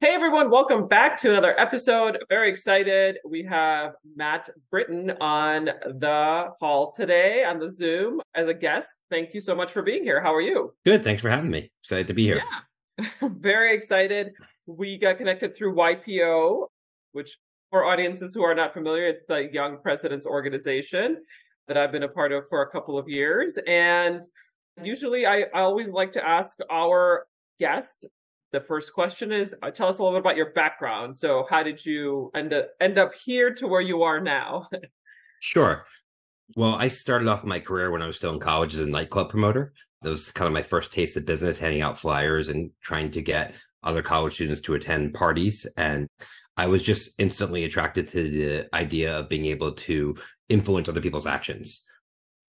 Hey everyone, welcome back to another episode. Very excited. We have Matt Britton on the call today on the Zoom as a guest. Thank you so much for being here. How are you? Good. Thanks for having me. Excited to be here. Yeah. Very excited. We got connected through YPO, which for audiences who are not familiar, it's the Young Presidents Organization that I've been a part of for a couple of years. And usually I, I always like to ask our guests the first question is uh, tell us a little bit about your background. So, how did you end up, end up here to where you are now? sure. Well, I started off my career when I was still in college as a nightclub promoter. That was kind of my first taste of business, handing out flyers and trying to get other college students to attend parties. And I was just instantly attracted to the idea of being able to influence other people's actions.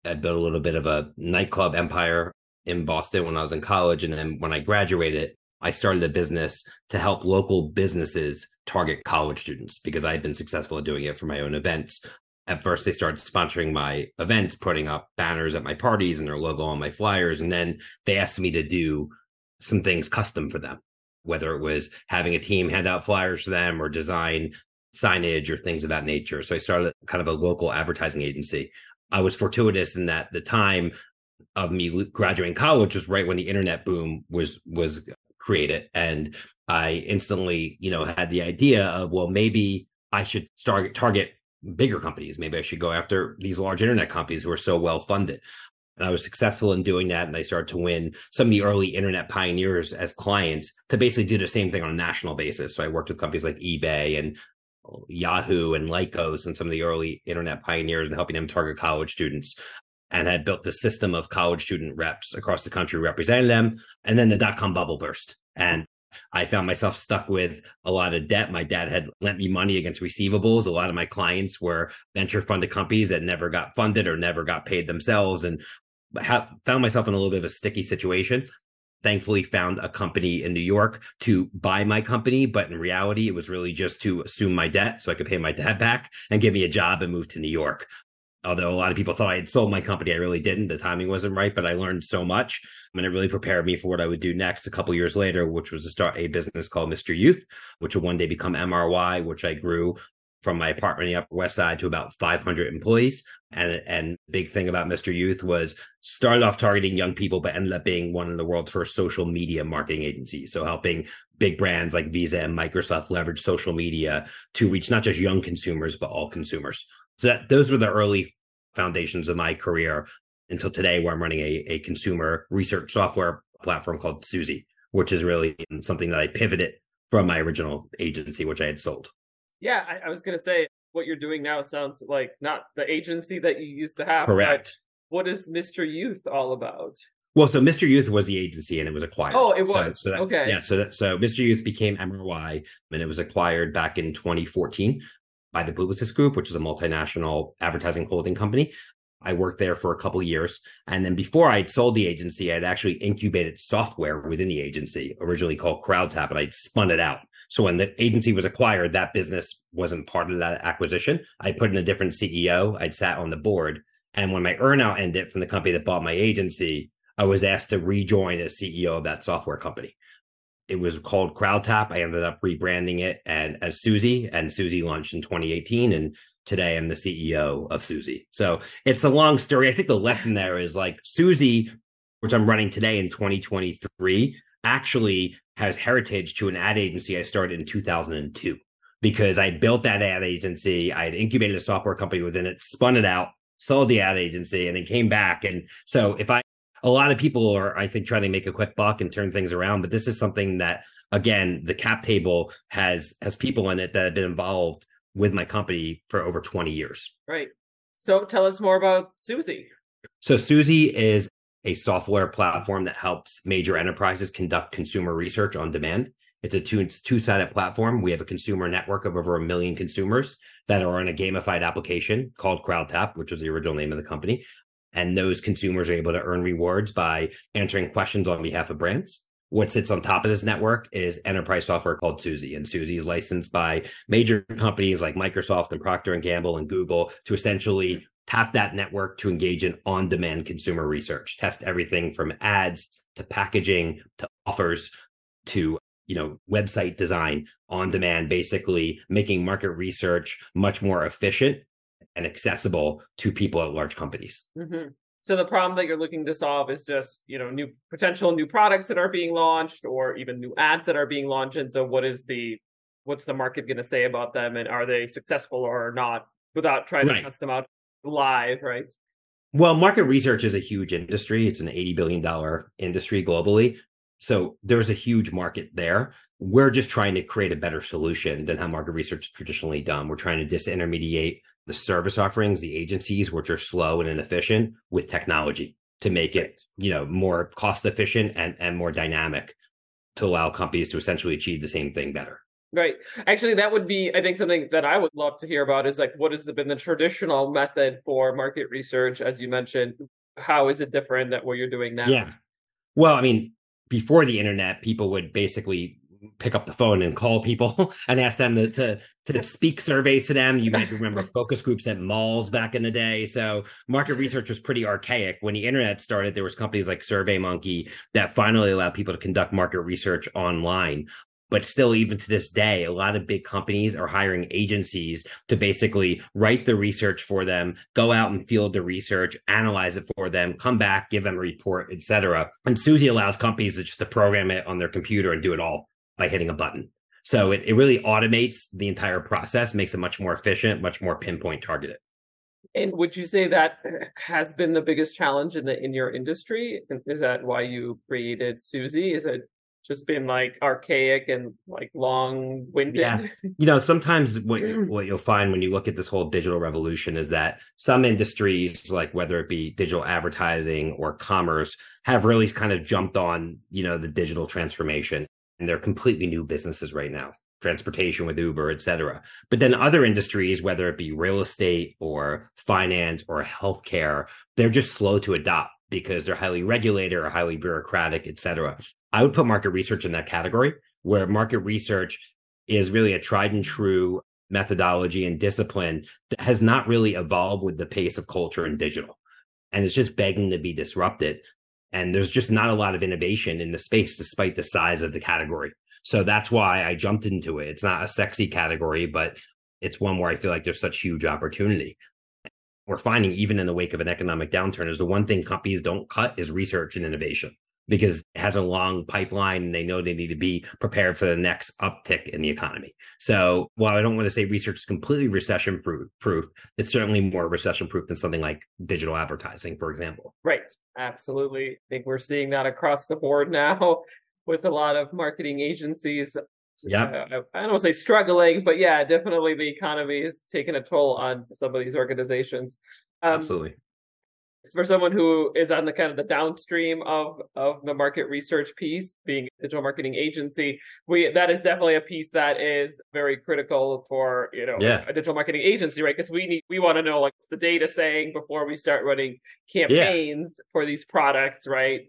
I built a little bit of a nightclub empire in Boston when I was in college. And then when I graduated, I started a business to help local businesses target college students because I had been successful at doing it for my own events. At first, they started sponsoring my events, putting up banners at my parties and their logo on my flyers. And then they asked me to do some things custom for them, whether it was having a team hand out flyers to them or design signage or things of that nature. So I started kind of a local advertising agency. I was fortuitous in that the time of me graduating college was right when the internet boom was was create it. And I instantly, you know, had the idea of, well, maybe I should start target bigger companies. Maybe I should go after these large internet companies who are so well funded. And I was successful in doing that. And I started to win some of the early internet pioneers as clients to basically do the same thing on a national basis. So I worked with companies like eBay and Yahoo and Lycos and some of the early internet pioneers and helping them target college students and had built the system of college student reps across the country representing them. And then the dot com bubble burst. And I found myself stuck with a lot of debt. My dad had lent me money against receivables. A lot of my clients were venture funded companies that never got funded or never got paid themselves and found myself in a little bit of a sticky situation. Thankfully, found a company in New York to buy my company, but in reality, it was really just to assume my debt so I could pay my dad back and give me a job and move to New York although a lot of people thought I had sold my company, I really didn't. The timing wasn't right, but I learned so much. I mean, it really prepared me for what I would do next a couple years later, which was to start a business called Mr. Youth, which would one day become MRY, which I grew from my apartment in the Upper West Side to about 500 employees. And and big thing about Mr. Youth was started off targeting young people, but ended up being one of the world's first social media marketing agencies. So helping big brands like Visa and Microsoft leverage social media to reach not just young consumers, but all consumers. So that, those were the early foundations of my career until today, where I'm running a, a consumer research software platform called Suzy, which is really something that I pivoted from my original agency, which I had sold. Yeah, I, I was going to say what you're doing now sounds like not the agency that you used to have. Correct. What is Mr. Youth all about? Well, so Mr. Youth was the agency and it was acquired. Oh, it was. So, so that, okay. Yeah. So that, so Mr. Youth became MRY and it was acquired back in 2014 by the Publicis Group, which is a multinational advertising holding company. I worked there for a couple years. And then before I'd sold the agency, I'd actually incubated software within the agency, originally called CrowdTap, and I'd spun it out. So when the agency was acquired, that business wasn't part of that acquisition. I put in a different CEO. I'd sat on the board. And when my earnout ended from the company that bought my agency, I was asked to rejoin as CEO of that software company it was called CrowdTap. I ended up rebranding it and as Suzy, and Suzy launched in 2018. And today I'm the CEO of Suzy. So it's a long story. I think the lesson there is like Suzy, which I'm running today in 2023, actually has heritage to an ad agency I started in 2002 because I built that ad agency. I had incubated a software company within it, spun it out, sold the ad agency, and then came back. And so if I a lot of people are, I think, trying to make a quick buck and turn things around. But this is something that, again, the cap table has has people in it that have been involved with my company for over 20 years. Right. So tell us more about Suzy. So Suzy is a software platform that helps major enterprises conduct consumer research on demand. It's a two two sided platform. We have a consumer network of over a million consumers that are on a gamified application called CrowdTap, which was the original name of the company. And those consumers are able to earn rewards by answering questions on behalf of brands. What sits on top of this network is enterprise software called Suzy, and Suzy is licensed by major companies like Microsoft and Procter and Gamble and Google to essentially tap that network to engage in on-demand consumer research, test everything from ads to packaging to offers to you know website design on demand basically making market research much more efficient and accessible to people at large companies mm-hmm. so the problem that you're looking to solve is just you know new potential new products that are being launched or even new ads that are being launched and so what is the what's the market going to say about them and are they successful or not without trying right. to test them out live right well, market research is a huge industry. It's an $80 billion industry globally. So there's a huge market there. We're just trying to create a better solution than how market research is traditionally done. We're trying to disintermediate the service offerings, the agencies, which are slow and inefficient, with technology to make it, you know, more cost efficient and, and more dynamic to allow companies to essentially achieve the same thing better. Right. Actually, that would be, I think, something that I would love to hear about is like, what has been the traditional method for market research? As you mentioned, how is it different than what you're doing now? Yeah. Well, I mean, before the internet, people would basically pick up the phone and call people and ask them to, to, to speak surveys to them. You might remember focus groups at malls back in the day. So market research was pretty archaic. When the internet started, there was companies like SurveyMonkey that finally allowed people to conduct market research online. But still, even to this day, a lot of big companies are hiring agencies to basically write the research for them, go out and field the research, analyze it for them, come back, give them a report, etc. And Suzy allows companies to just to program it on their computer and do it all by hitting a button. So it, it really automates the entire process, makes it much more efficient, much more pinpoint targeted. And would you say that has been the biggest challenge in the in your industry? Is that why you created Suzy? Is it just been like archaic and like long winded. Yeah. You know, sometimes what what you'll find when you look at this whole digital revolution is that some industries, like whether it be digital advertising or commerce, have really kind of jumped on, you know, the digital transformation. And they're completely new businesses right now. Transportation with Uber, et cetera. But then other industries, whether it be real estate or finance or healthcare, they're just slow to adopt because they're highly regulated or highly bureaucratic, et cetera. I would put market research in that category where market research is really a tried and true methodology and discipline that has not really evolved with the pace of culture and digital. And it's just begging to be disrupted. And there's just not a lot of innovation in the space, despite the size of the category. So that's why I jumped into it. It's not a sexy category, but it's one where I feel like there's such huge opportunity we're finding even in the wake of an economic downturn is the one thing companies don't cut is research and innovation because it has a long pipeline and they know they need to be prepared for the next uptick in the economy. So while I don't want to say research is completely recession proof, it's certainly more recession proof than something like digital advertising, for example. Right. Absolutely. I think we're seeing that across the board now with a lot of marketing agencies yeah uh, i don't want to say struggling but yeah definitely the economy has taken a toll on some of these organizations um, absolutely for someone who is on the kind of the downstream of of the market research piece being a digital marketing agency we that is definitely a piece that is very critical for you know yeah. a digital marketing agency right because we need we want to know like what's the data saying before we start running campaigns yeah. for these products right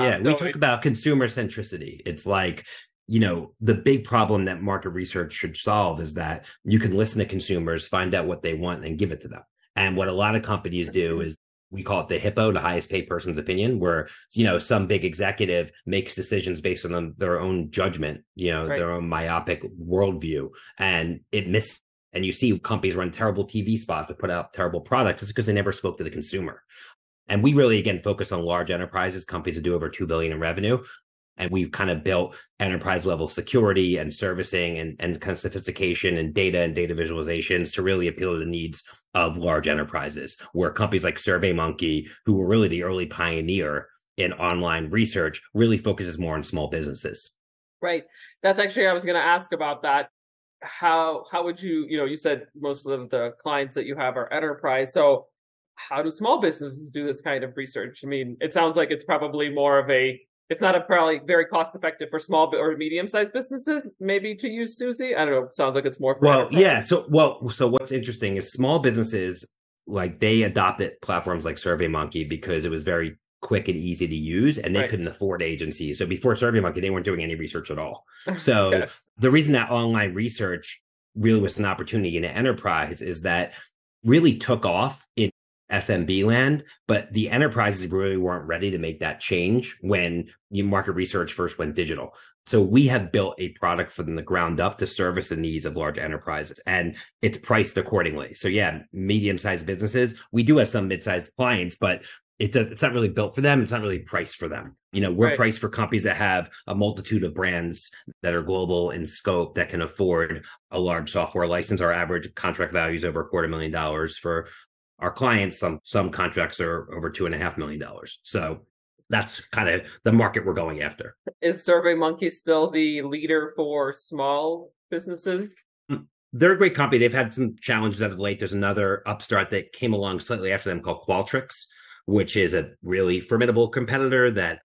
yeah, um, we talk it, about consumer centricity. It's like you know the big problem that market research should solve is that you can listen to consumers find out what they want and give it to them and what a lot of companies do is we call it the hippo the highest paid person's opinion where you know some big executive makes decisions based on their own judgment you know right. their own myopic worldview and it miss and you see companies run terrible tv spots to put out terrible products it's because they never spoke to the consumer and we really again focus on large enterprises companies that do over 2 billion in revenue and we've kind of built enterprise level security and servicing and, and kind of sophistication and data and data visualizations to really appeal to the needs of large enterprises where companies like surveymonkey who were really the early pioneer in online research really focuses more on small businesses. Right. That's actually i was going to ask about that. How how would you you know you said most of the clients that you have are enterprise. So how do small businesses do this kind of research? I mean it sounds like it's probably more of a it's not a probably very cost effective for small or medium sized businesses maybe to use Suzy. I don't know. Sounds like it's more. For well, yeah. So well, so what's interesting is small businesses like they adopted platforms like SurveyMonkey because it was very quick and easy to use and they right. couldn't afford agencies. So before SurveyMonkey, they weren't doing any research at all. So yes. the reason that online research really was an opportunity in an enterprise is that really took off in SMB land, but the enterprises really weren't ready to make that change when market research first went digital. So we have built a product from the ground up to service the needs of large enterprises and it's priced accordingly. So yeah, medium sized businesses, we do have some mid sized clients, but it does it's not really built for them it's not really priced for them you know we're right. priced for companies that have a multitude of brands that are global in scope that can afford a large software license our average contract value is over a quarter million dollars for our clients some some contracts are over two and a half million dollars. So that's kind of the market we're going after. Is surveymonkey still the leader for small businesses? Mm, they're a great company. They've had some challenges as of late. There's another upstart that came along slightly after them called qualtrics which is a really formidable competitor that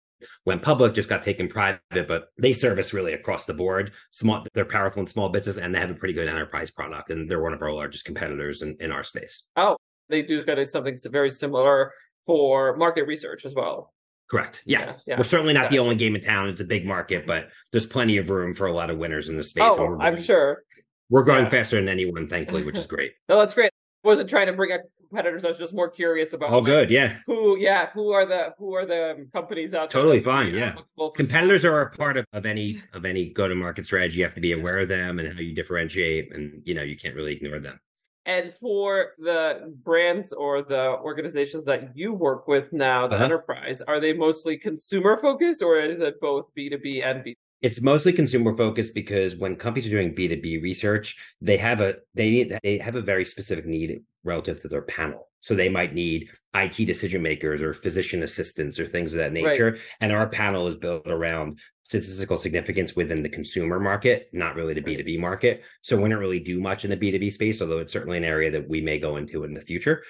went public, just got taken private, but they service really across the board. Small, they're powerful in small business, and they have a pretty good enterprise product, and they're one of our largest competitors in, in our space. Oh, they do got something very similar for market research as well. Correct. Yeah. yeah, yeah. We're certainly not the only game in town. It's a big market, but there's plenty of room for a lot of winners in the space. Oh, I'm sure. We're growing yeah. faster than anyone, thankfully, which is great. no, that's great wasn't trying to bring up competitors. I was just more curious about. Oh, like, good, yeah. Who, yeah, who are the who are the companies out there? Totally fine, yeah. Competitors are a part of, of any of any go to market strategy. You have to be aware of them and how you differentiate, and you know you can't really ignore them. And for the brands or the organizations that you work with now, the uh-huh. enterprise, are they mostly consumer focused, or is it both B two B and B to B? It's mostly consumer focused because when companies are doing B2B research, they have a they need they have a very specific need relative to their panel. So they might need IT decision makers or physician assistants or things of that nature. Right. And our panel is built around statistical significance within the consumer market, not really the B2B market. So we don't really do much in the B2B space, although it's certainly an area that we may go into in the future.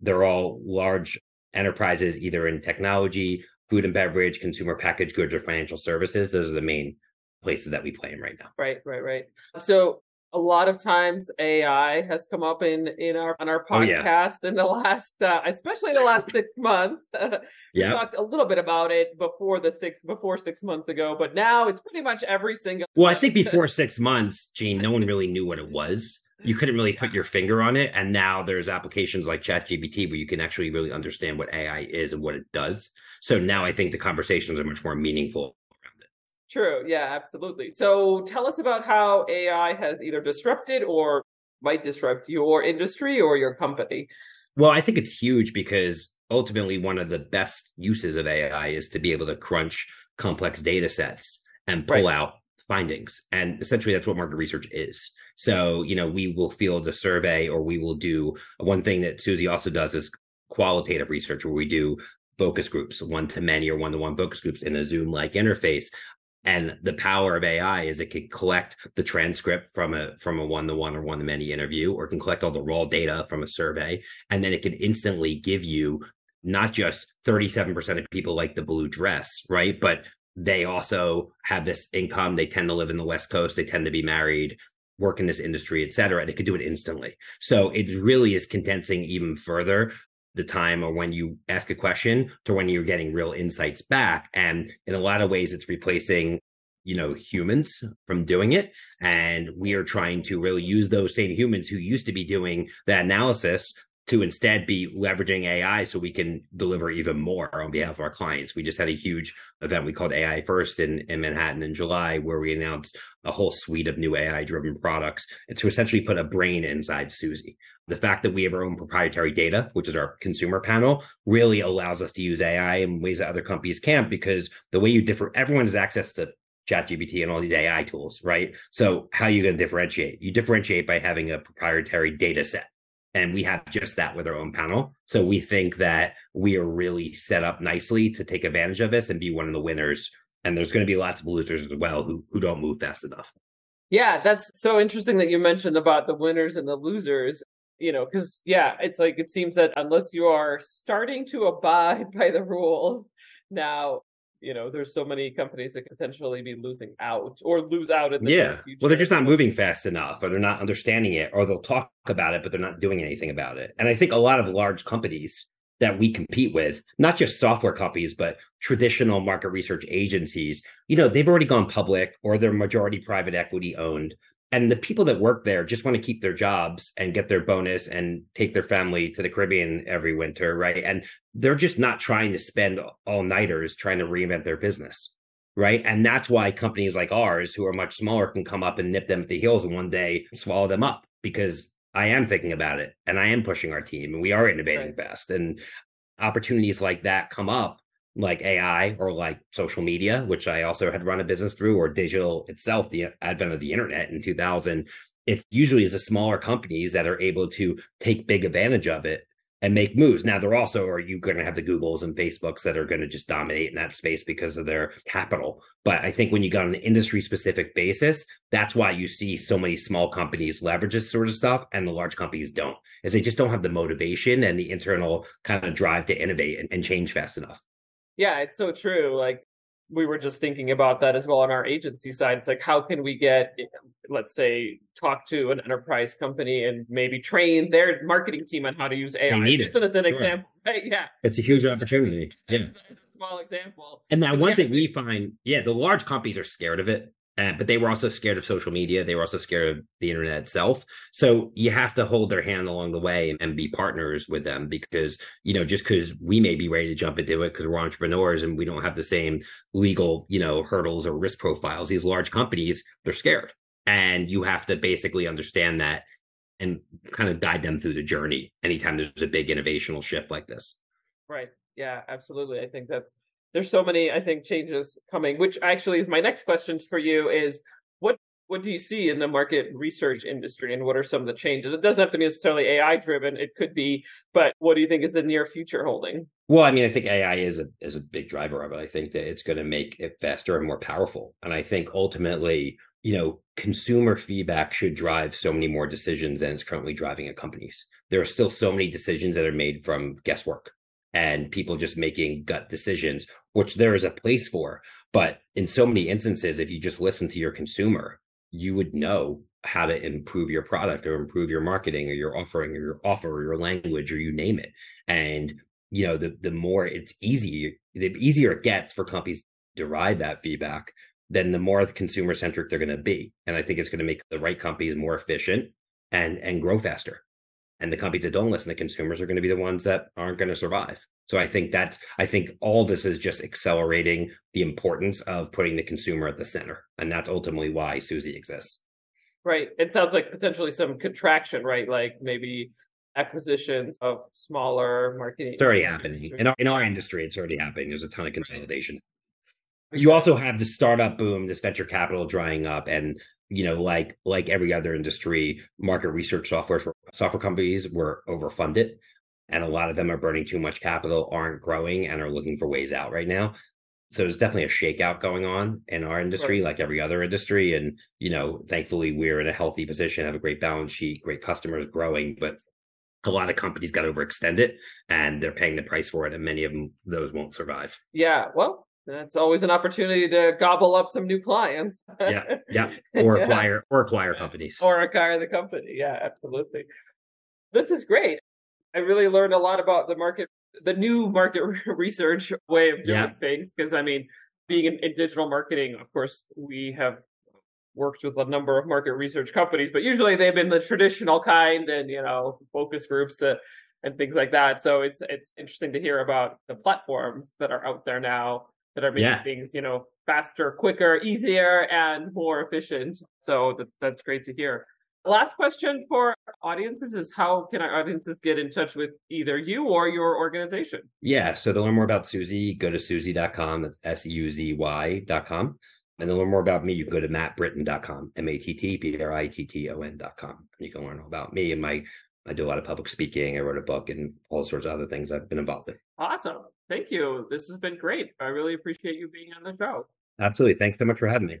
They're all large enterprises, either in technology, food and beverage, consumer packaged goods, or financial services. Those are the main places that we play in right now. Right, right, right. So a lot of times AI has come up in in our on our podcast oh, yeah. in the last, uh, especially the last six months. we yeah. talked a little bit about it before the six before six months ago, but now it's pretty much every single. Well, I think before six months, Jean, no one really knew what it was you couldn't really put your finger on it. And now there's applications like ChatGPT where you can actually really understand what AI is and what it does. So now I think the conversations are much more meaningful around it. True. Yeah, absolutely. So tell us about how AI has either disrupted or might disrupt your industry or your company. Well, I think it's huge because ultimately one of the best uses of AI is to be able to crunch complex data sets and pull right. out findings. And essentially that's what market research is. So, you know, we will field a survey or we will do one thing that Suzy also does is qualitative research where we do focus groups, one to many or one to one focus groups in a Zoom like interface. And the power of AI is it can collect the transcript from a from a one to one or one to many interview, or can collect all the raw data from a survey, and then it can instantly give you not just 37% of people like the blue dress, right? But they also have this income. They tend to live in the West Coast. They tend to be married, work in this industry, et cetera. And it could do it instantly. So it really is condensing even further the time or when you ask a question to when you're getting real insights back. And in a lot of ways, it's replacing you know humans from doing it and we are trying to really use those same humans who used to be doing that analysis to instead be leveraging AI so we can deliver even more on behalf of our clients. We just had a huge event we called AI First in, in Manhattan in July, where we announced a whole suite of new AI driven products and to essentially put a brain inside Suzy. The fact that we have our own proprietary data, which is our consumer panel, really allows us to use AI in ways that other companies can't because the way you differ, everyone has access to ChatGPT and all these AI tools, right? So how are you going to differentiate? You differentiate by having a proprietary data set and we have just that with our own panel. So we think that we are really set up nicely to take advantage of this and be one of the winners. And there's going to be lots of losers as well who who don't move fast enough. Yeah, that's so interesting that you mentioned about the winners and the losers. You know, because yeah, it's like it seems that unless you are starting to abide by the rule now, you know, there's so many companies that could potentially be losing out or lose out in the yeah. future. Well, they're just not moving fast enough, or they're not understanding it, or they'll talk about it, but they're not doing anything about it. And I think a lot of large companies that we compete with, not just software companies, but traditional market research agencies, you know, they've already gone public or they're majority private equity owned. And the people that work there just want to keep their jobs and get their bonus and take their family to the Caribbean every winter, right? And they're just not trying to spend all nighters trying to reinvent their business, right? And that's why companies like ours, who are much smaller, can come up and nip them at the heels and one day swallow them up because I am thinking about it and I am pushing our team and we are innovating right. fast. And opportunities like that come up, like AI or like social media, which I also had run a business through, or digital itself, the advent of the internet in 2000. It's usually as the smaller companies that are able to take big advantage of it and make moves. Now, they're also are you going to have the Googles and Facebooks that are going to just dominate in that space because of their capital. But I think when you got an industry specific basis, that's why you see so many small companies leverage this sort of stuff and the large companies don't, is they just don't have the motivation and the internal kind of drive to innovate and, and change fast enough. Yeah, it's so true. Like we were just thinking about that as well on our agency side. It's like, how can we get, let's say, talk to an enterprise company and maybe train their marketing team on how to use AI? They need just it. as an sure. example, right? Yeah, it's a huge opportunity. Yeah, small example. And that one yeah. thing we find, yeah, the large companies are scared of it. Uh, but they were also scared of social media. They were also scared of the internet itself. So you have to hold their hand along the way and, and be partners with them because, you know, just because we may be ready to jump into it because we're entrepreneurs and we don't have the same legal, you know, hurdles or risk profiles, these large companies, they're scared. And you have to basically understand that and kind of guide them through the journey anytime there's a big innovational shift like this. Right. Yeah, absolutely. I think that's there's so many i think changes coming which actually is my next questions for you is what what do you see in the market research industry and what are some of the changes? It doesn't have to be necessarily ai driven it could be but what do you think is the near future holding? Well i mean i think ai is a is a big driver of it. I think that it's going to make it faster and more powerful. And i think ultimately you know consumer feedback should drive so many more decisions than it's currently driving at companies. There are still so many decisions that are made from guesswork and people just making gut decisions, which there is a place for. But in so many instances, if you just listen to your consumer, you would know how to improve your product or improve your marketing or your offering or your offer or your language or you name it. And you know, the the more it's easy, the easier it gets for companies to derive that feedback, then the more consumer centric they're going to be. And I think it's going to make the right companies more efficient and and grow faster and the companies that don't listen to consumers are going to be the ones that aren't going to survive. So i think that's i think all this is just accelerating the importance of putting the consumer at the center and that's ultimately why suzy exists. Right. It sounds like potentially some contraction right? Like maybe acquisitions of smaller marketing it's already happening. in our, in our industry it's already happening. There's a ton of consolidation. You also have the startup boom this venture capital drying up and you know, like like every other industry, market research software software companies were overfunded, and a lot of them are burning too much capital, aren't growing, and are looking for ways out right now. So there's definitely a shakeout going on in our industry, right. like every other industry. And you know, thankfully, we're in a healthy position, have a great balance sheet, great customers, growing, but a lot of companies got overextended and they're paying the price for it and many of them those won't survive yeah well that's always an opportunity to gobble up some new clients. yeah, yeah, or acquire yeah. or acquire companies, or acquire the company. Yeah, absolutely. This is great. I really learned a lot about the market, the new market research way of doing yeah. things. Because I mean, being in, in digital marketing, of course, we have worked with a number of market research companies, but usually they've been the traditional kind, and you know, focus groups. Uh, and things like that. So it's it's interesting to hear about the platforms that are out there now that are making yeah. things, you know, faster, quicker, easier, and more efficient. So that, that's great to hear. Last question for audiences is how can our audiences get in touch with either you or your organization? Yeah. So to learn more about Suzy, go to suzy.com. That's S U Z Y.com. And to learn more about me, you can go to mattbritton.com, M A T T B R I T T O N.com. And you can learn all about me and my I do a lot of public speaking. I wrote a book and all sorts of other things I've been involved in. Awesome. Thank you. This has been great. I really appreciate you being on the show. Absolutely. Thanks so much for having me.